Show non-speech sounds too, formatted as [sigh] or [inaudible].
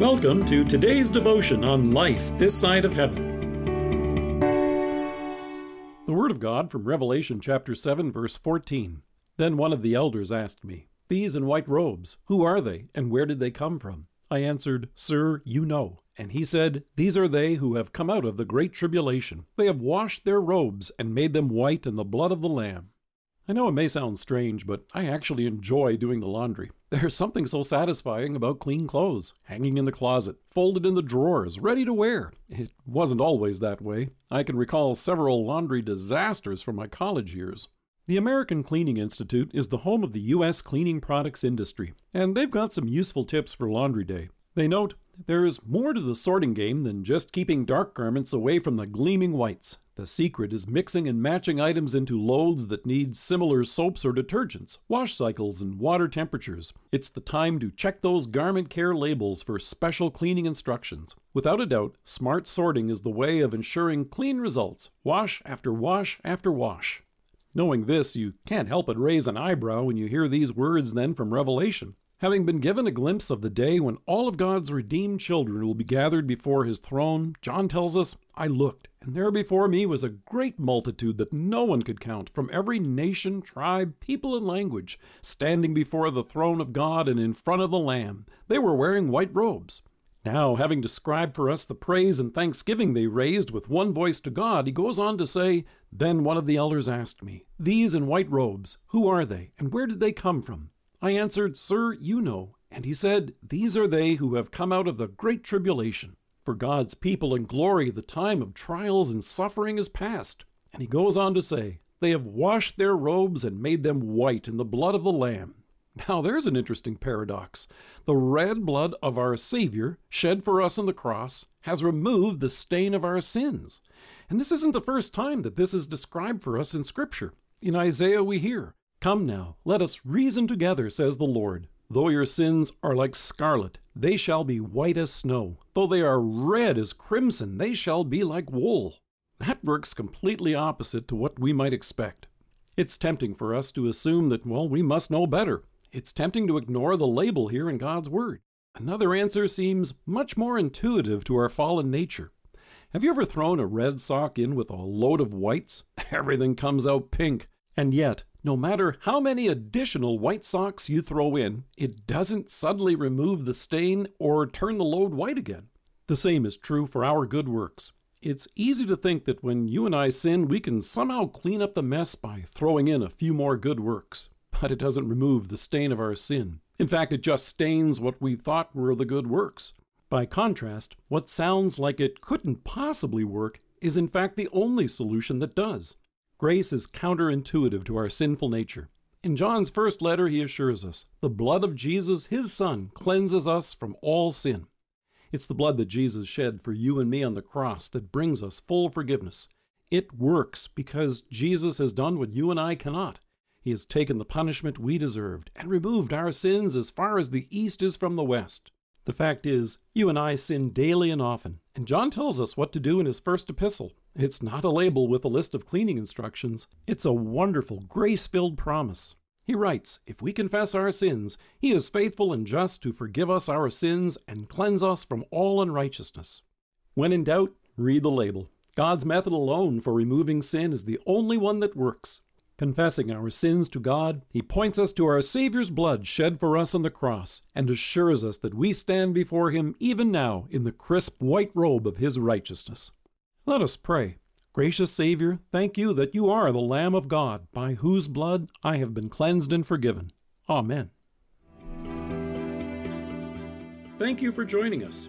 Welcome to today's devotion on life this side of heaven. The Word of God from Revelation chapter 7, verse 14. Then one of the elders asked me, These in white robes, who are they, and where did they come from? I answered, Sir, you know. And he said, These are they who have come out of the great tribulation. They have washed their robes and made them white in the blood of the Lamb. I know it may sound strange, but I actually enjoy doing the laundry. There's something so satisfying about clean clothes, hanging in the closet, folded in the drawers, ready to wear. It wasn't always that way. I can recall several laundry disasters from my college years. The American Cleaning Institute is the home of the U.S. cleaning products industry, and they've got some useful tips for laundry day. They note there is more to the sorting game than just keeping dark garments away from the gleaming whites. The secret is mixing and matching items into loads that need similar soaps or detergents, wash cycles, and water temperatures. It's the time to check those garment care labels for special cleaning instructions. Without a doubt, smart sorting is the way of ensuring clean results, wash after wash after wash. Knowing this, you can't help but raise an eyebrow when you hear these words then from Revelation. Having been given a glimpse of the day when all of God's redeemed children will be gathered before his throne, John tells us, I looked, and there before me was a great multitude that no one could count, from every nation, tribe, people, and language, standing before the throne of God and in front of the Lamb. They were wearing white robes. Now, having described for us the praise and thanksgiving they raised with one voice to God, he goes on to say, Then one of the elders asked me, These in white robes, who are they, and where did they come from? I answered, Sir, you know. And he said, These are they who have come out of the great tribulation. For God's people in glory, the time of trials and suffering is past. And he goes on to say, They have washed their robes and made them white in the blood of the Lamb. Now, there's an interesting paradox. The red blood of our Savior, shed for us on the cross, has removed the stain of our sins. And this isn't the first time that this is described for us in Scripture. In Isaiah, we hear, Come now, let us reason together, says the Lord. Though your sins are like scarlet, they shall be white as snow. Though they are red as crimson, they shall be like wool. That works completely opposite to what we might expect. It's tempting for us to assume that, well, we must know better. It's tempting to ignore the label here in God's Word. Another answer seems much more intuitive to our fallen nature. Have you ever thrown a red sock in with a load of whites? [laughs] Everything comes out pink. And yet, no matter how many additional white socks you throw in, it doesn't suddenly remove the stain or turn the load white again. The same is true for our good works. It's easy to think that when you and I sin, we can somehow clean up the mess by throwing in a few more good works. But it doesn't remove the stain of our sin. In fact, it just stains what we thought were the good works. By contrast, what sounds like it couldn't possibly work is in fact the only solution that does. Grace is counterintuitive to our sinful nature. In John's first letter, he assures us the blood of Jesus, his Son, cleanses us from all sin. It's the blood that Jesus shed for you and me on the cross that brings us full forgiveness. It works because Jesus has done what you and I cannot. He has taken the punishment we deserved and removed our sins as far as the east is from the west. The fact is, you and I sin daily and often, and John tells us what to do in his first epistle. It's not a label with a list of cleaning instructions, it's a wonderful, grace filled promise. He writes, If we confess our sins, he is faithful and just to forgive us our sins and cleanse us from all unrighteousness. When in doubt, read the label. God's method alone for removing sin is the only one that works. Confessing our sins to God, He points us to our Savior's blood shed for us on the cross and assures us that we stand before Him even now in the crisp white robe of His righteousness. Let us pray. Gracious Savior, thank you that you are the Lamb of God, by whose blood I have been cleansed and forgiven. Amen. Thank you for joining us.